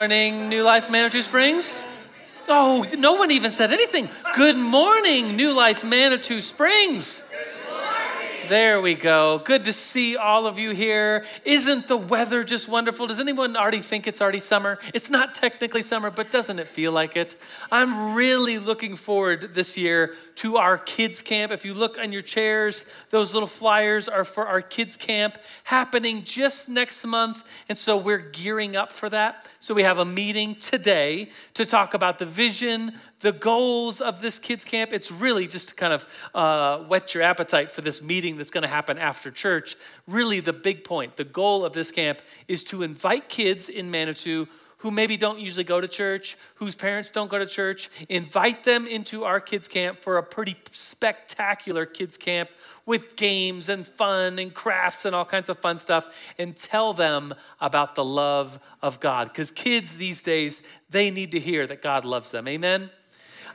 Morning, New Life Manitou Springs. Oh, no one even said anything. Good morning, New Life Manitou Springs. There we go. Good to see all of you here. Isn't the weather just wonderful? Does anyone already think it's already summer? It's not technically summer, but doesn't it feel like it? I'm really looking forward this year to our kids' camp. If you look on your chairs, those little flyers are for our kids' camp happening just next month. And so we're gearing up for that. So we have a meeting today to talk about the vision, the goals of this kids camp it's really just to kind of uh, whet your appetite for this meeting that's going to happen after church. Really the big point the goal of this camp is to invite kids in manitou who maybe don't usually go to church whose parents don't go to church invite them into our kids camp for a pretty spectacular kids camp with games and fun and crafts and all kinds of fun stuff and tell them about the love of god. Because kids these days they need to hear that god loves them. Amen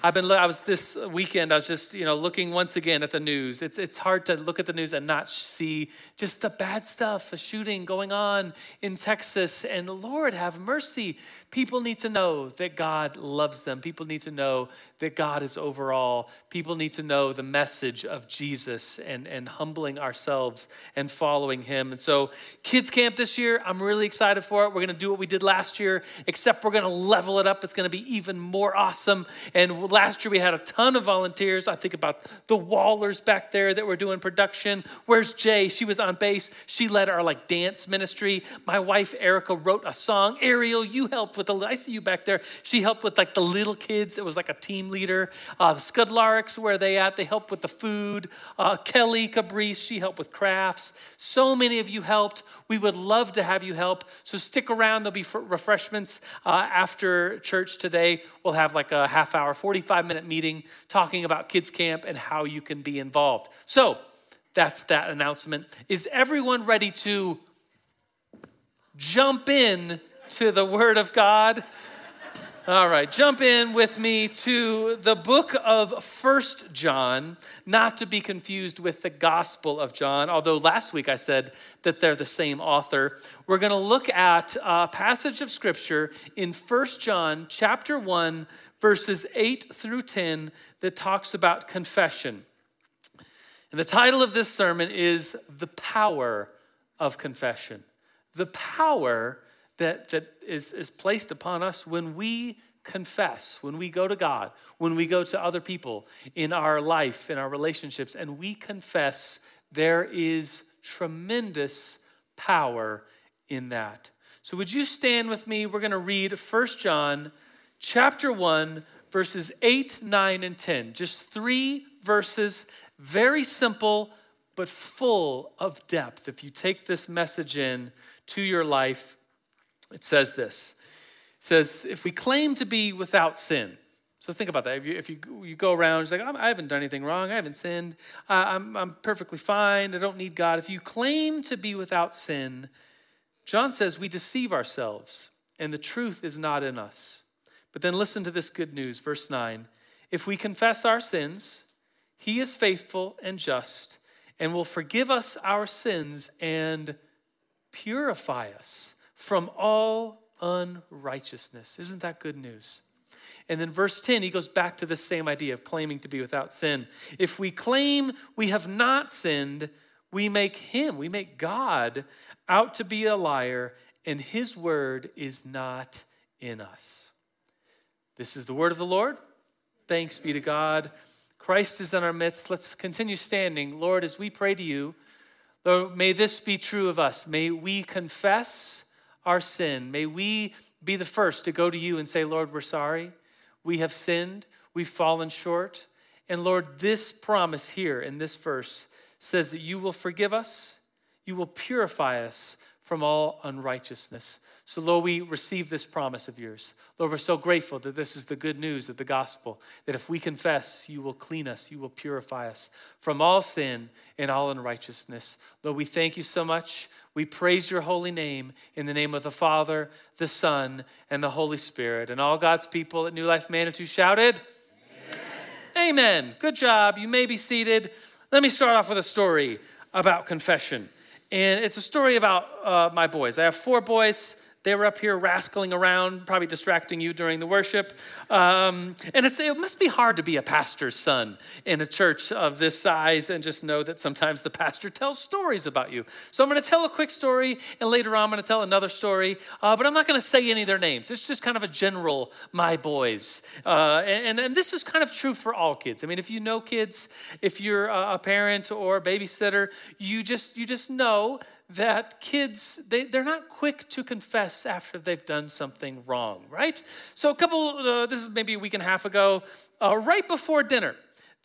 I've been, I was this weekend, I was just, you know, looking once again at the news. It's, it's hard to look at the news and not see just the bad stuff, a shooting going on in Texas. And Lord, have mercy. People need to know that God loves them. People need to know that God is overall. People need to know the message of Jesus and, and humbling ourselves and following Him. And so, kids camp this year, I'm really excited for it. We're going to do what we did last year, except we're going to level it up. It's going to be even more awesome. And last year we had a ton of volunteers. I think about the Wallers back there that were doing production. Where's Jay? She was on bass. She led our like dance ministry. My wife Erica wrote a song. Ariel, you helped with the. I see you back there. She helped with like the little kids. It was like a team leader. Uh, the where they at? They help with the food. Uh, Kelly Cabrice, she helped with crafts. So many of you helped. We would love to have you help. So stick around. There'll be refreshments uh, after church today. We'll have like a half hour, 45 minute meeting talking about kids camp and how you can be involved. So that's that announcement. Is everyone ready to jump in to the Word of God? All right, jump in with me to the book of First John, not to be confused with the Gospel of John, although last week I said that they're the same author. We're going to look at a passage of scripture in First John chapter 1 verses 8 through 10 that talks about confession. And the title of this sermon is The Power of Confession. The power that, that is, is placed upon us when we confess, when we go to God, when we go to other people in our life, in our relationships, and we confess, there is tremendous power in that. So would you stand with me? We're going to read First John chapter 1 verses 8, 9 and 10. Just 3 verses, very simple but full of depth. If you take this message in to your life, it says this it says, if we claim to be without sin, so think about that. If you, if you, you go around, it's like, I haven't done anything wrong. I haven't sinned. I'm, I'm perfectly fine. I don't need God. If you claim to be without sin, John says we deceive ourselves and the truth is not in us. But then listen to this good news, verse 9. If we confess our sins, he is faithful and just and will forgive us our sins and purify us from all unrighteousness. Isn't that good news? And then verse 10, he goes back to the same idea of claiming to be without sin. If we claim we have not sinned, we make him, we make God out to be a liar, and his word is not in us. This is the word of the Lord. Thanks be to God. Christ is in our midst. Let's continue standing. Lord, as we pray to you, Lord, may this be true of us. May we confess our sin. May we be the first to go to you and say, Lord, we're sorry. We have sinned. We've fallen short. And Lord, this promise here in this verse says that you will forgive us, you will purify us from all unrighteousness. So, Lord, we receive this promise of yours. Lord, we're so grateful that this is the good news of the gospel, that if we confess, you will clean us, you will purify us from all sin and all unrighteousness. Lord, we thank you so much. We praise your holy name in the name of the Father, the Son, and the Holy Spirit. And all God's people at New Life Manitou shouted, Amen. Amen. Good job. You may be seated. Let me start off with a story about confession. And it's a story about uh, my boys. I have four boys. They were up here rascaling around, probably distracting you during the worship. Um, and it must be hard to be a pastor's son in a church of this size and just know that sometimes the pastor tells stories about you. So I'm going to tell a quick story, and later on I'm going to tell another story, uh, but I'm not going to say any of their names. It's just kind of a general, my boys. Uh, and, and this is kind of true for all kids. I mean, if you know kids, if you're a parent or a babysitter, you just, you just know that kids they, they're not quick to confess after they've done something wrong right so a couple uh, this is maybe a week and a half ago uh, right before dinner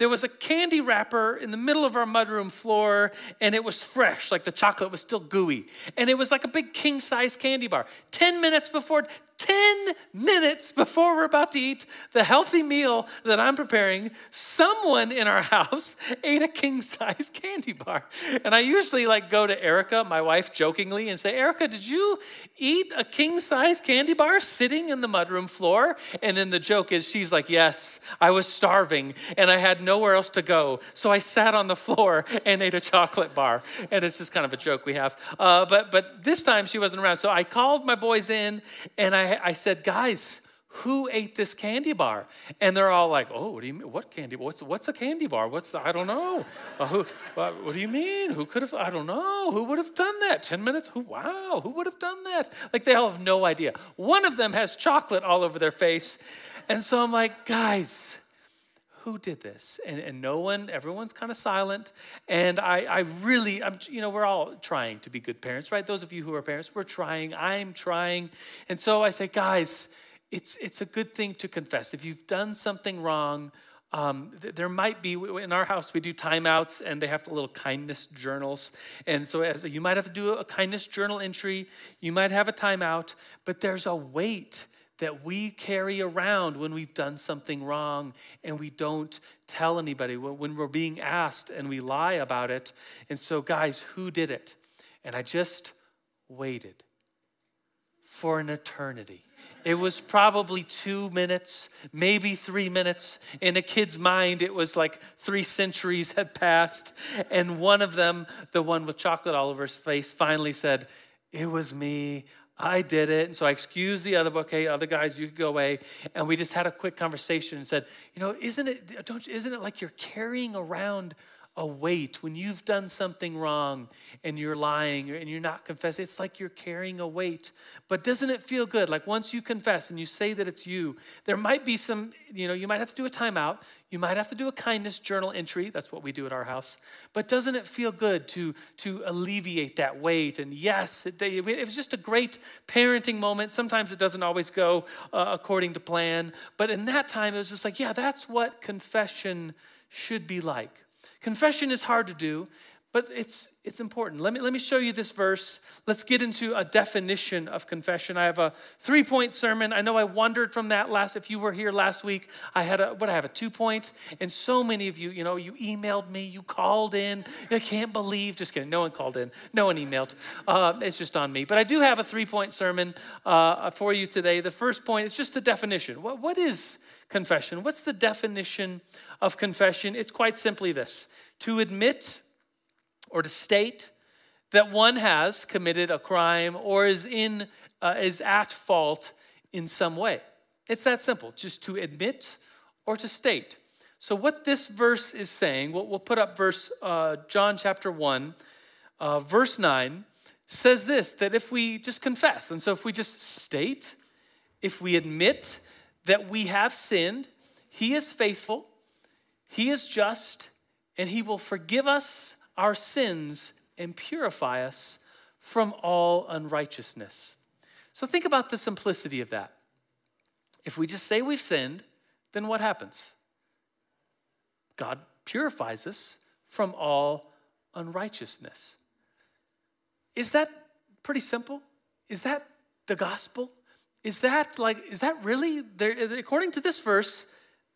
there was a candy wrapper in the middle of our mudroom floor, and it was fresh, like the chocolate was still gooey. And it was like a big king size candy bar. 10 minutes before, 10 minutes before we're about to eat the healthy meal that I'm preparing, someone in our house ate a king size candy bar. And I usually like go to Erica, my wife, jokingly and say, Erica, did you eat a king size candy bar sitting in the mudroom floor? And then the joke is, she's like, Yes, I was starving and I had nowhere else to go. So I sat on the floor and ate a chocolate bar. And it's just kind of a joke we have. Uh, but, but this time she wasn't around. So I called my boys in and I I, said, guys, who ate this candy bar? And they're all like, oh, what do you mean? What candy? What's, what's a candy bar? What's the, I don't know. Uh, who, what, what, do you mean? Who could have, I don't know. Who would have done that? 10 minutes? Who, wow, who would have done that? Like they all have no idea. One of them has chocolate all over their face. And so I'm like, guys, who did this? And, and no one, everyone's kind of silent. And I, I really, I'm, you know, we're all trying to be good parents, right? Those of you who are parents, we're trying. I'm trying. And so I say, guys, it's, it's a good thing to confess. If you've done something wrong, um, there might be in our house we do timeouts and they have little kindness journals and so as you might have to do a kindness journal entry you might have a timeout but there's a weight that we carry around when we've done something wrong and we don't tell anybody, when we're being asked and we lie about it. And so, guys, who did it? And I just waited for an eternity. It was probably two minutes, maybe three minutes. In a kid's mind, it was like three centuries had passed. And one of them, the one with chocolate all over his face, finally said, It was me. I did it. And so I excused the other, okay, other guys, you could go away. And we just had a quick conversation and said, you know, isn't it, don't, isn't it like you're carrying around a weight when you've done something wrong and you're lying and you're not confessing. It's like you're carrying a weight. But doesn't it feel good? Like once you confess and you say that it's you, there might be some, you know, you might have to do a timeout. You might have to do a kindness journal entry. That's what we do at our house. But doesn't it feel good to, to alleviate that weight? And yes, it, it was just a great parenting moment. Sometimes it doesn't always go uh, according to plan. But in that time, it was just like, yeah, that's what confession should be like. Confession is hard to do, but it's, it's important. Let me, let me show you this verse. Let's get into a definition of confession. I have a three point sermon. I know I wandered from that last. If you were here last week, I had a, what I have, a two point. And so many of you, you know, you emailed me, you called in. I can't believe, just kidding. No one called in, no one emailed. Uh, it's just on me. But I do have a three point sermon uh, for you today. The first point is just the definition. What, what is confession. What's the definition of confession? It's quite simply this to admit or to state that one has committed a crime or is, in, uh, is at fault in some way. It's that simple, just to admit or to state. So, what this verse is saying, we'll, we'll put up verse uh, John chapter 1, uh, verse 9, says this that if we just confess, and so if we just state, if we admit that we have sinned, He is faithful, He is just, and He will forgive us our sins and purify us from all unrighteousness. So think about the simplicity of that. If we just say we've sinned, then what happens? God purifies us from all unrighteousness. Is that pretty simple? Is that the gospel? Is that like, is that really, there, according to this verse,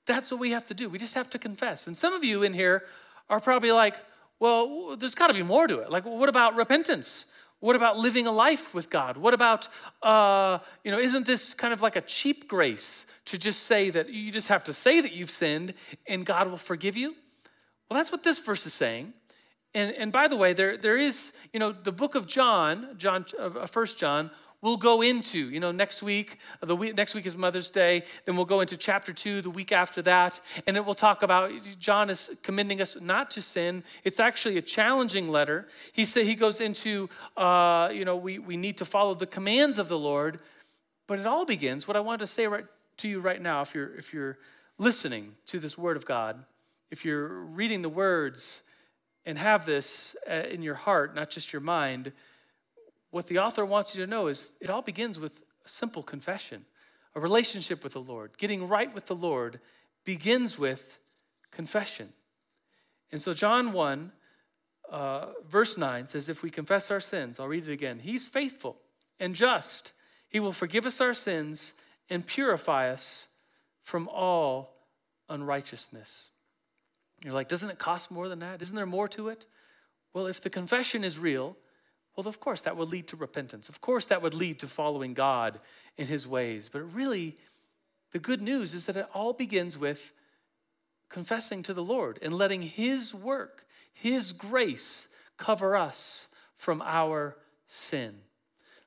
that's what we have to do. We just have to confess. And some of you in here are probably like, well, there's got to be more to it. Like, what about repentance? What about living a life with God? What about, uh, you know, isn't this kind of like a cheap grace to just say that you just have to say that you've sinned and God will forgive you? Well, that's what this verse is saying. And, and by the way, there, there is, you know, the book of John, John, uh, First John, we'll go into, you know, next week, the week, next week is Mother's Day, then we'll go into chapter two the week after that, and it will talk about John is commending us not to sin. It's actually a challenging letter. He said he goes into, uh, you know, we, we need to follow the commands of the Lord, but it all begins, what I want to say right to you right now, if you're if you're listening to this word of God, if you're reading the words and have this uh, in your heart, not just your mind, what the author wants you to know is it all begins with a simple confession. A relationship with the Lord, getting right with the Lord, begins with confession. And so, John 1, uh, verse 9 says, If we confess our sins, I'll read it again. He's faithful and just. He will forgive us our sins and purify us from all unrighteousness. You're like, doesn't it cost more than that? Isn't there more to it? Well, if the confession is real, well, of course, that would lead to repentance. Of course, that would lead to following God in his ways. But really, the good news is that it all begins with confessing to the Lord and letting his work, his grace, cover us from our sin.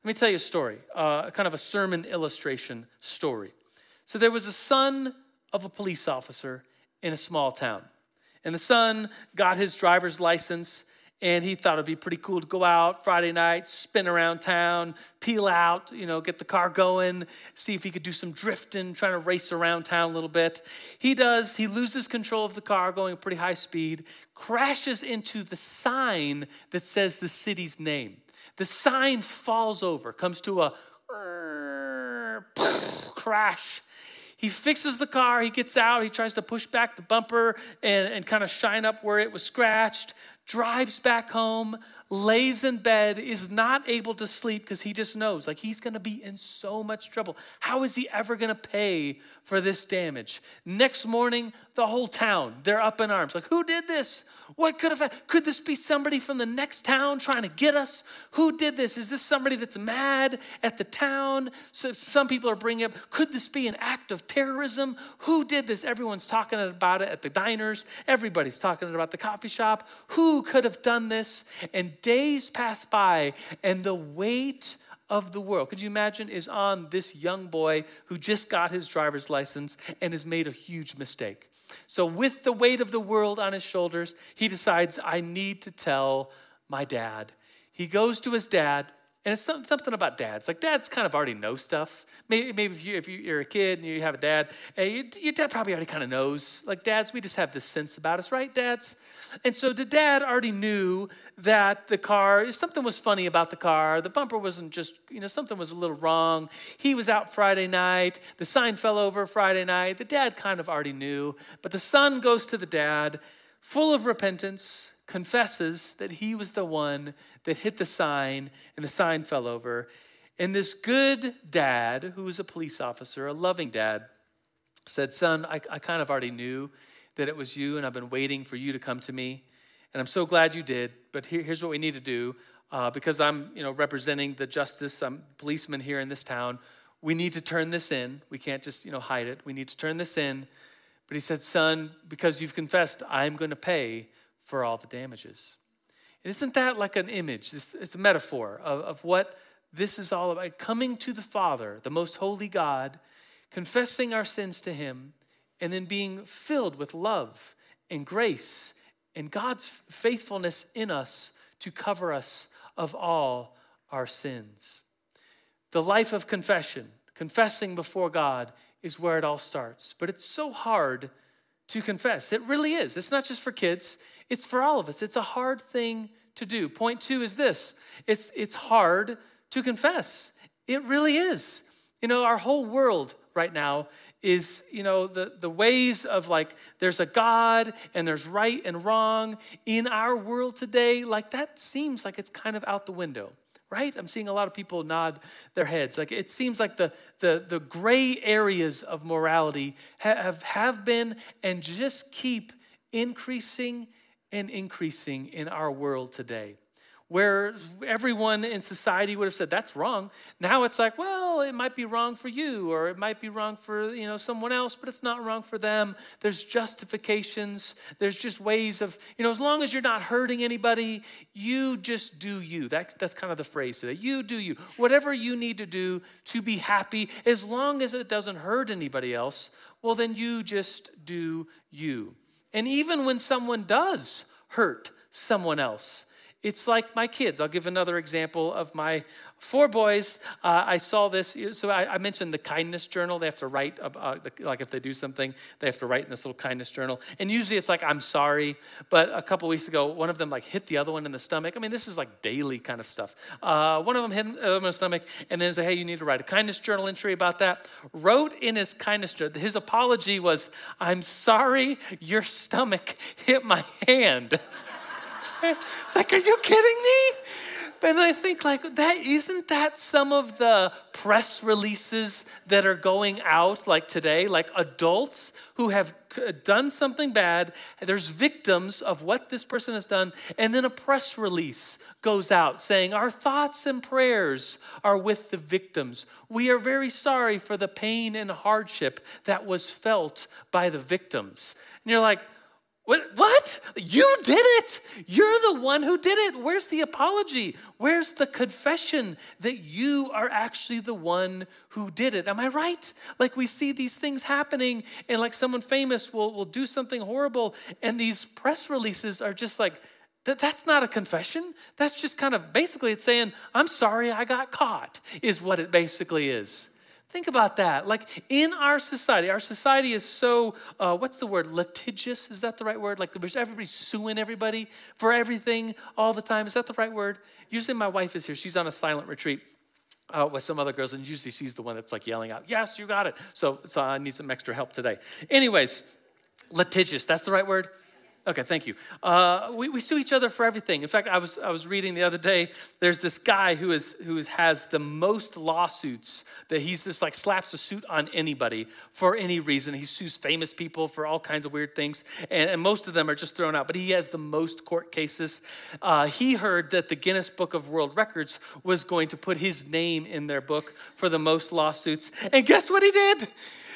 Let me tell you a story, uh, kind of a sermon illustration story. So, there was a son of a police officer in a small town. And the son got his driver's license and he thought it'd be pretty cool to go out Friday night, spin around town, peel out, you know, get the car going, see if he could do some drifting, trying to race around town a little bit. He does, he loses control of the car going at pretty high speed, crashes into the sign that says the city's name. The sign falls over, comes to a crash he fixes the car, he gets out, he tries to push back the bumper and, and kind of shine up where it was scratched, drives back home, lays in bed, is not able to sleep because he just knows like he's gonna be in so much trouble. How is he ever gonna pay for this damage? Next morning, the whole town, they're up in arms. Like, who did this? What could have, could this be somebody from the next town trying to get us? Who did this? Is this somebody that's mad at the town? So some people are bringing up, could this be an act of terrorism? Who did this? Everyone's talking about it at the diners. Everybody's talking about the coffee shop. Who could have done this? And days pass by and the weight of the world, could you imagine, is on this young boy who just got his driver's license and has made a huge mistake. So, with the weight of the world on his shoulders, he decides, I need to tell my dad. He goes to his dad, and it's something about dads. Like, dads kind of already know stuff. Maybe, maybe if, you, if you're a kid and you have a dad, your dad probably already kind of knows. Like, dads, we just have this sense about us, right, dads? And so the dad already knew that the car, something was funny about the car. The bumper wasn't just, you know, something was a little wrong. He was out Friday night. The sign fell over Friday night. The dad kind of already knew. But the son goes to the dad, full of repentance, confesses that he was the one that hit the sign and the sign fell over. And this good dad, who was a police officer, a loving dad, said, Son, I, I kind of already knew that it was you, and I've been waiting for you to come to me. And I'm so glad you did. But here, here's what we need to do uh, because I'm you know, representing the justice, I'm policeman here in this town. We need to turn this in. We can't just you know, hide it. We need to turn this in. But he said, Son, because you've confessed, I'm going to pay for all the damages. And isn't that like an image? It's, a metaphor of, of what this is all about coming to the Father, the most holy God, confessing our sins to Him, and then being filled with love and grace and God's faithfulness in us to cover us of all our sins. The life of confession, confessing before God, is where it all starts. But it's so hard to confess. It really is. It's not just for kids, it's for all of us. It's a hard thing to do. Point two is this it's, it's hard to confess. It really is. You know, our whole world right now is, you know, the, the ways of like there's a God and there's right and wrong in our world today, like that seems like it's kind of out the window right i'm seeing a lot of people nod their heads like it seems like the the, the gray areas of morality have have been and just keep increasing and increasing in our world today. Where everyone in society would have said that's wrong. Now it's like well it might be wrong for you or it might be wrong for you know someone else but it's not wrong for them. There's justifications. There's just ways of you know as long as you're not hurting anybody you just do you. That's that's kind of the phrase today. You do you. Whatever you need to do to be happy as long as it doesn't hurt anybody else well then you just do you and even when someone does hurt someone else it's like my kids. I'll give another example of my four boys. Uh, I saw this. So I, I, mentioned the kindness journal. They have to write, uh, like if they do something, they have to write in this little kindness journal. And usually it's like, I'm sorry. But a couple weeks ago, one of them like hit the other one in the stomach. I mean, this is like daily kind of stuff. Uh, one of them hit him in the stomach and then said, hey, you need to write a kindness journal entry about that. Wrote in his kindness journal, his apology was, I'm sorry your stomach hit my hand. it's like, are you kidding me? And I think like that isn't that some of the press releases that are going out like today, like adults who have done something bad, there's victims of what this person has done, and then a press release goes out saying, Our thoughts and prayers are with the victims. We are very sorry for the pain and hardship that was felt by the victims. And you're like, what? what? You did it. You're the one who did it. Where's the apology? Where's the confession that you are actually the one who did it? Am I right? Like we see these things happening, and like someone famous will, will do something horrible, and these press releases are just like, that, that's not a confession. That's just kind of basically it's saying, I'm sorry I got caught, is what it basically is. Think about that. Like in our society, our society is so, uh, what's the word, litigious? Is that the right word? Like everybody's suing everybody for everything all the time. Is that the right word? Usually my wife is here. She's on a silent retreat. Uh, with some other girls, and usually she's the one that's like yelling out, Yes, you got it. So, so I need some extra help today. Anyways, litigious, that's the right word? Okay, thank you. Uh, we, we sue each other for everything. In fact, I was, I was reading the other day, there's this guy who, is, who is, has the most lawsuits that he's just like slaps a suit on anybody for any reason. He sues famous people for all kinds of weird things, and, and most of them are just thrown out, but he has the most court cases. Uh, he heard that the Guinness Book of World Records was going to put his name in their book for the most lawsuits, and guess what he did?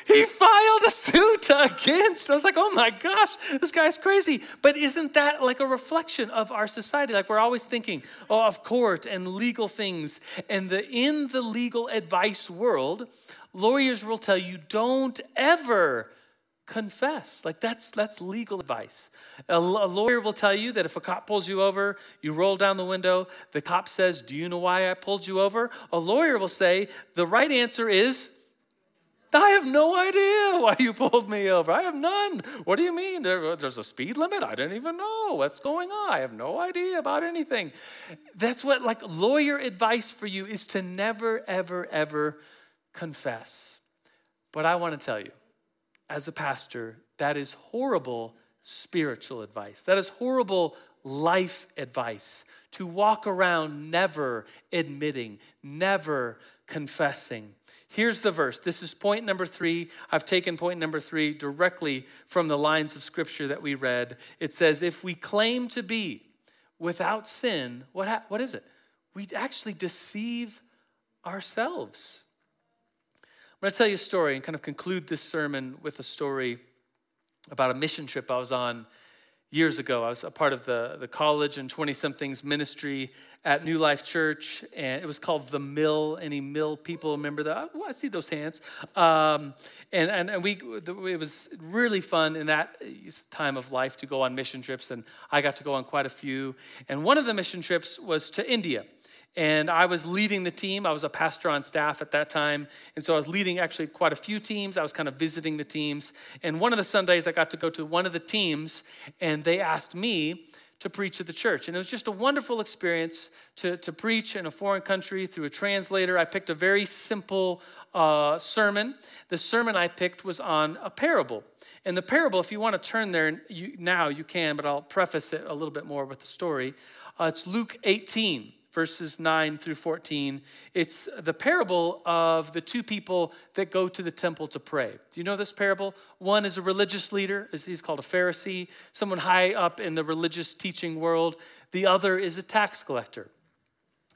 He filed a suit against. I was like, oh my gosh, this guy's crazy. But isn't that like a reflection of our society? Like we're always thinking, oh, of court and legal things. And the in the legal advice world, lawyers will tell you don't ever confess. Like that's that's legal advice. A, a, lawyer will tell you that if a cop pulls you over, you roll down the window, the cop says, "Do you know why I pulled you over?" A lawyer will say, "The right answer is I have no idea why you pulled me over. I have none. What do you mean? there's a speed limit? I didn't even know what's going on. I have no idea about anything. That's what, like, lawyer advice for you is to never, ever, ever confess. But I want to tell you, as a pastor, that is horrible spiritual advice. That is horrible life advice to walk around never admitting, never confessing. Here's the verse. This is point number three. I've taken point number three directly from the lines of scripture that we read. It says, If we claim to be without sin, what, ha- what is it? We actually deceive ourselves. I'm going to tell you a story and kind of conclude this sermon with a story about a mission trip I was on years ago. I was a part of the, the college and 20 somethings ministry at New Life Church, and it was called The Mill. Any Mill people remember that? Oh, I see those hands. Um, and, and, and we, it was really fun in that time of life to go on mission trips, and I got to go on quite a few. And one of the mission trips was to India. And I was leading the team. I was a pastor on staff at that time. And so I was leading actually quite a few teams. I was kind of visiting the teams. And one of the Sundays, I got to go to one of the teams, and they asked me to preach at the church. And it was just a wonderful experience to, to preach in a foreign country through a translator. I picked a very simple uh, sermon. The sermon I picked was on a parable. And the parable, if you want to turn there you, now, you can, but I'll preface it a little bit more with the story. Uh, it's Luke 18 verses 9 through 14. It's the parable of the two people that go to the temple to pray. Do you know this parable? One is a religious leader, he's called a Pharisee, someone high up in the religious teaching world. the other is a tax collector.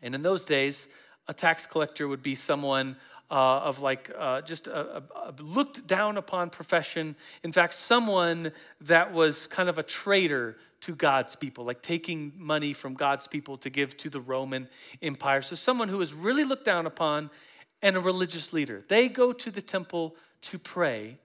And in those days, a tax collector would be someone uh, of like uh, just a, a, looked down upon profession. In fact, someone that was kind of a traitor to God's people, like taking money from God's people to give to the Roman Empire. So, someone who was really looked down upon and a religious leader. They go to the temple to pray.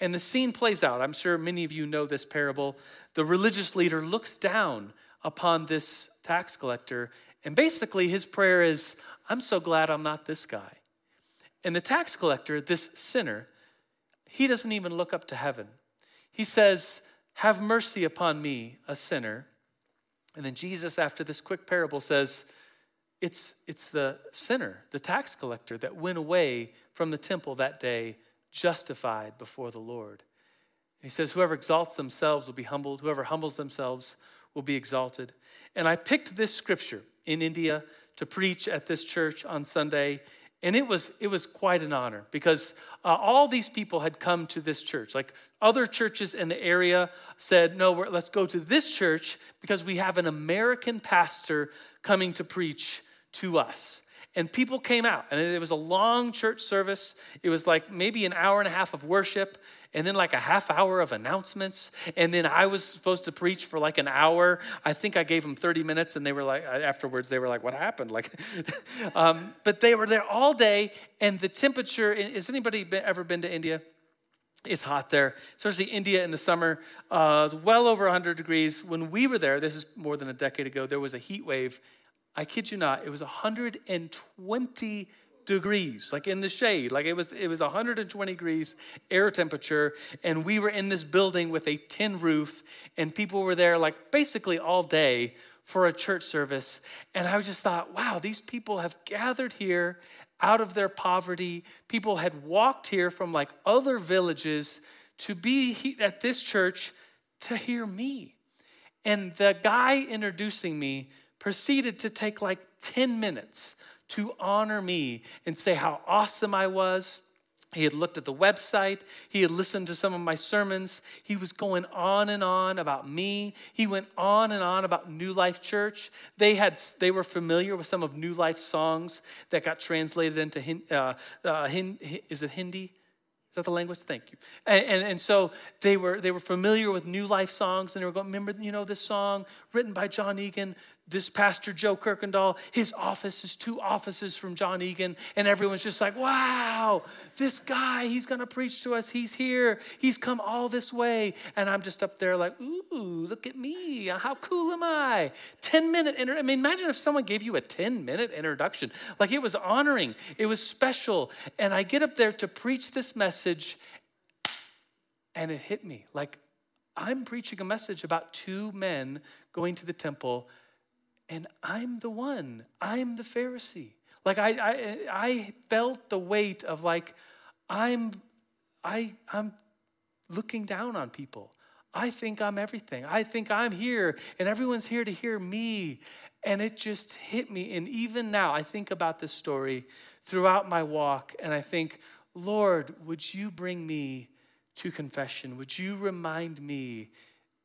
And the scene plays out. I'm sure many of you know this parable. The religious leader looks down upon this tax collector, and basically his prayer is, I'm so glad I'm not this guy. And the tax collector, this sinner, he doesn't even look up to heaven. He says, Have mercy upon me, a sinner. And then Jesus, after this quick parable, says, It's, it's the sinner, the tax collector, that went away from the temple that day justified before the Lord. he says, Whoever exalts themselves will be humbled, whoever humbles themselves will be exalted. And I picked this scripture in India to preach at this church on Sunday. And it was, it was quite an honor because uh, all these people had come to this church. Like other churches in the area said, no, let's go to this church because we have an American pastor coming to preach to us. And people came out, and it was a long church service. It was like maybe an hour and a half of worship, and then like a half hour of announcements. And then I was supposed to preach for like an hour. I think I gave them 30 minutes, and they were like, afterwards, they were like, what happened? Like, um, but they were there all day, and the temperature, has anybody ever been to India? It's hot there, especially India in the summer. Uh, well over 100 degrees. When we were there, this is more than a decade ago, there was a heat wave I kid you not, it was 120 degrees, like in the shade. Like it was, it was 120 degrees air temperature. And we were in this building with a tin roof, and people were there like basically all day for a church service. And I just thought, wow, these people have gathered here out of their poverty. People had walked here from like other villages to be at this church to hear me. And the guy introducing me proceeded to take like 10 minutes to honor me and say how awesome I was. He had looked at the website. He had listened to some of my sermons. He was going on and on about me. He went on and on about New Life Church. They had they were familiar with some of New Life songs that got translated into uh, uh, is it Hindi? Is that the language? Thank you. And, and, and, so they were, they were familiar with New Life songs, and they were going, remember, you know, this song written by Jon Egan, this pastor Joe Kirkendall, his office is two offices from Jon Egan, and everyone's just like, wow, this guy, he's gonna preach to us. He's here, he's come all this way. And I'm just up there like, ooh, look at me. How cool am I? 10 minute, inter- I mean, imagine if someone gave you a 10 minute introduction. Like it was honoring, it was special. And I get up there to preach this message, and it hit me like, I'm preaching a message about two men going to the temple and I'm the one. I'm the Pharisee. Like I, I, I felt the weight of like, I'm, I, I'm looking down on people. I think I'm everything. I think I'm here, and everyone's here to hear me. And it just hit me. And even now, I think about this story throughout my walk, and I think, Lord, would you bring me to confession? Would you remind me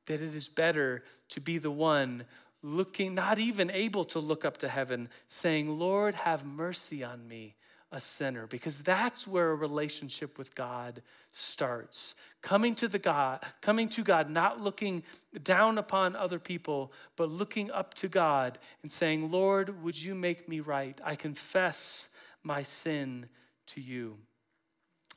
that it is better to be the one looking, not even able to look up to heaven, saying, Lord, have mercy on me, a sinner. Because that's where a relationship with God starts. Coming to the God, coming to God, not looking down upon other people, but looking up to God and saying, Lord, would you make me right? I confess my sin to you.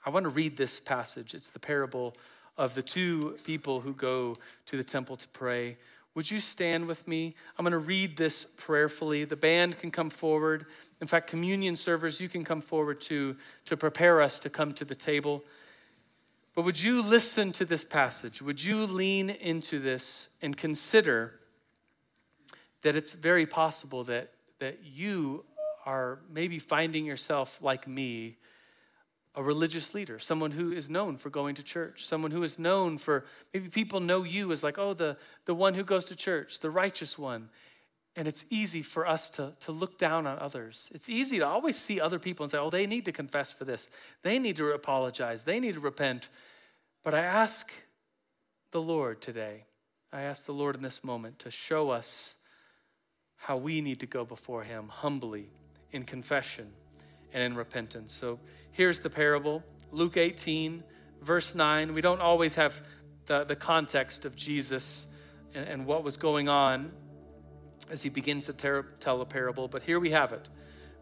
I want to read this passage. It's the parable of the two people who go to the temple to pray. Would you stand with me? I'm going to read this prayerfully. The band can come forward. In fact, communion servers, you can come forward to, to prepare us to come to the table. But would you listen to this passage? Would you lean into this and consider that it's very possible that, that you are maybe finding yourself like me a religious leader, someone who is known for going to church, someone who is known for maybe people know you as like, oh, the, the one who goes to church, the righteous one. And it's easy for us to, to look down on others. It's easy to always see other people and say, oh, they need to confess for this. They need to apologize. They need to repent. But I ask the Lord today, I ask the Lord in this moment to show us how we need to go before Him humbly in confession and in repentance. So here's the parable Luke 18, verse 9. We don't always have the, the context of Jesus and, and what was going on as he begins to ter- tell a parable, but here we have it.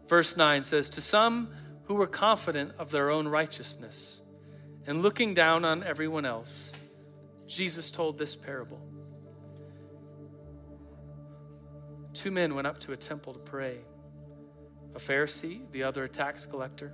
Verse 9 says, To some who were confident of their own righteousness and looking down on everyone else, Jesus told this parable. Two men went up to a temple to pray a Pharisee, the other a tax collector.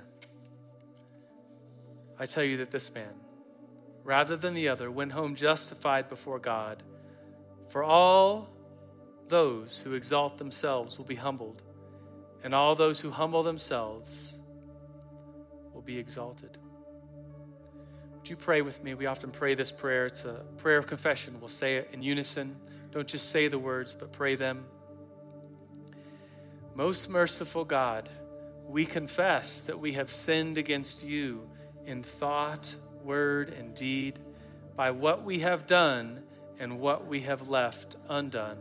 I tell you that this man, rather than the other, went home justified before God. For all those who exalt themselves will be humbled, and all those who humble themselves will be exalted. Would you pray with me? We often pray this prayer. It's a prayer of confession. We'll say it in unison. Don't just say the words, but pray them. Most merciful God, we confess that we have sinned against you in thought, word, and deed, by what we have done and what we have left undone.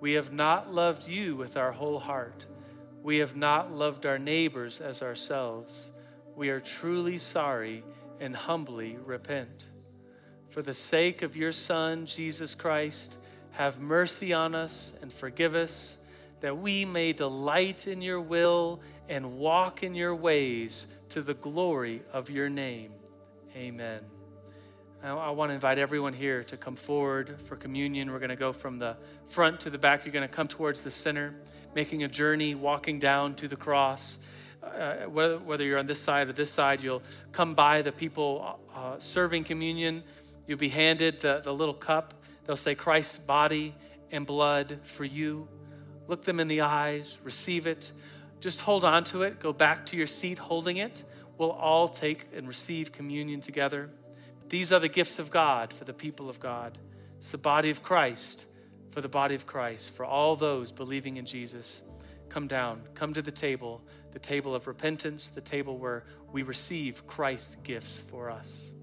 We have not loved you with our whole heart. We have not loved our neighbors as ourselves. We are truly sorry and humbly repent. For the sake of your Son, Jesus Christ, have mercy on us and forgive us, that we may delight in your will and walk in your ways to the glory of your name. Amen. Now, I want to invite everyone here to come forward for communion. We're going to go from the front to the back. You're going to come towards the center, making a journey, walking down to the cross. Uh, whether, whether you're on this side or this side, you'll come by the people uh, serving communion. You'll be handed the, the little cup. They'll say, Christ's body and blood for you. Look them in the eyes, receive it. Just hold on to it. Go back to your seat holding it. We'll all take and receive communion together. These are the gifts of God for the people of God. It's the body of Christ for the body of Christ, for all those believing in Jesus. Come down, come to the table, the table of repentance, the table where we receive Christ's gifts for us.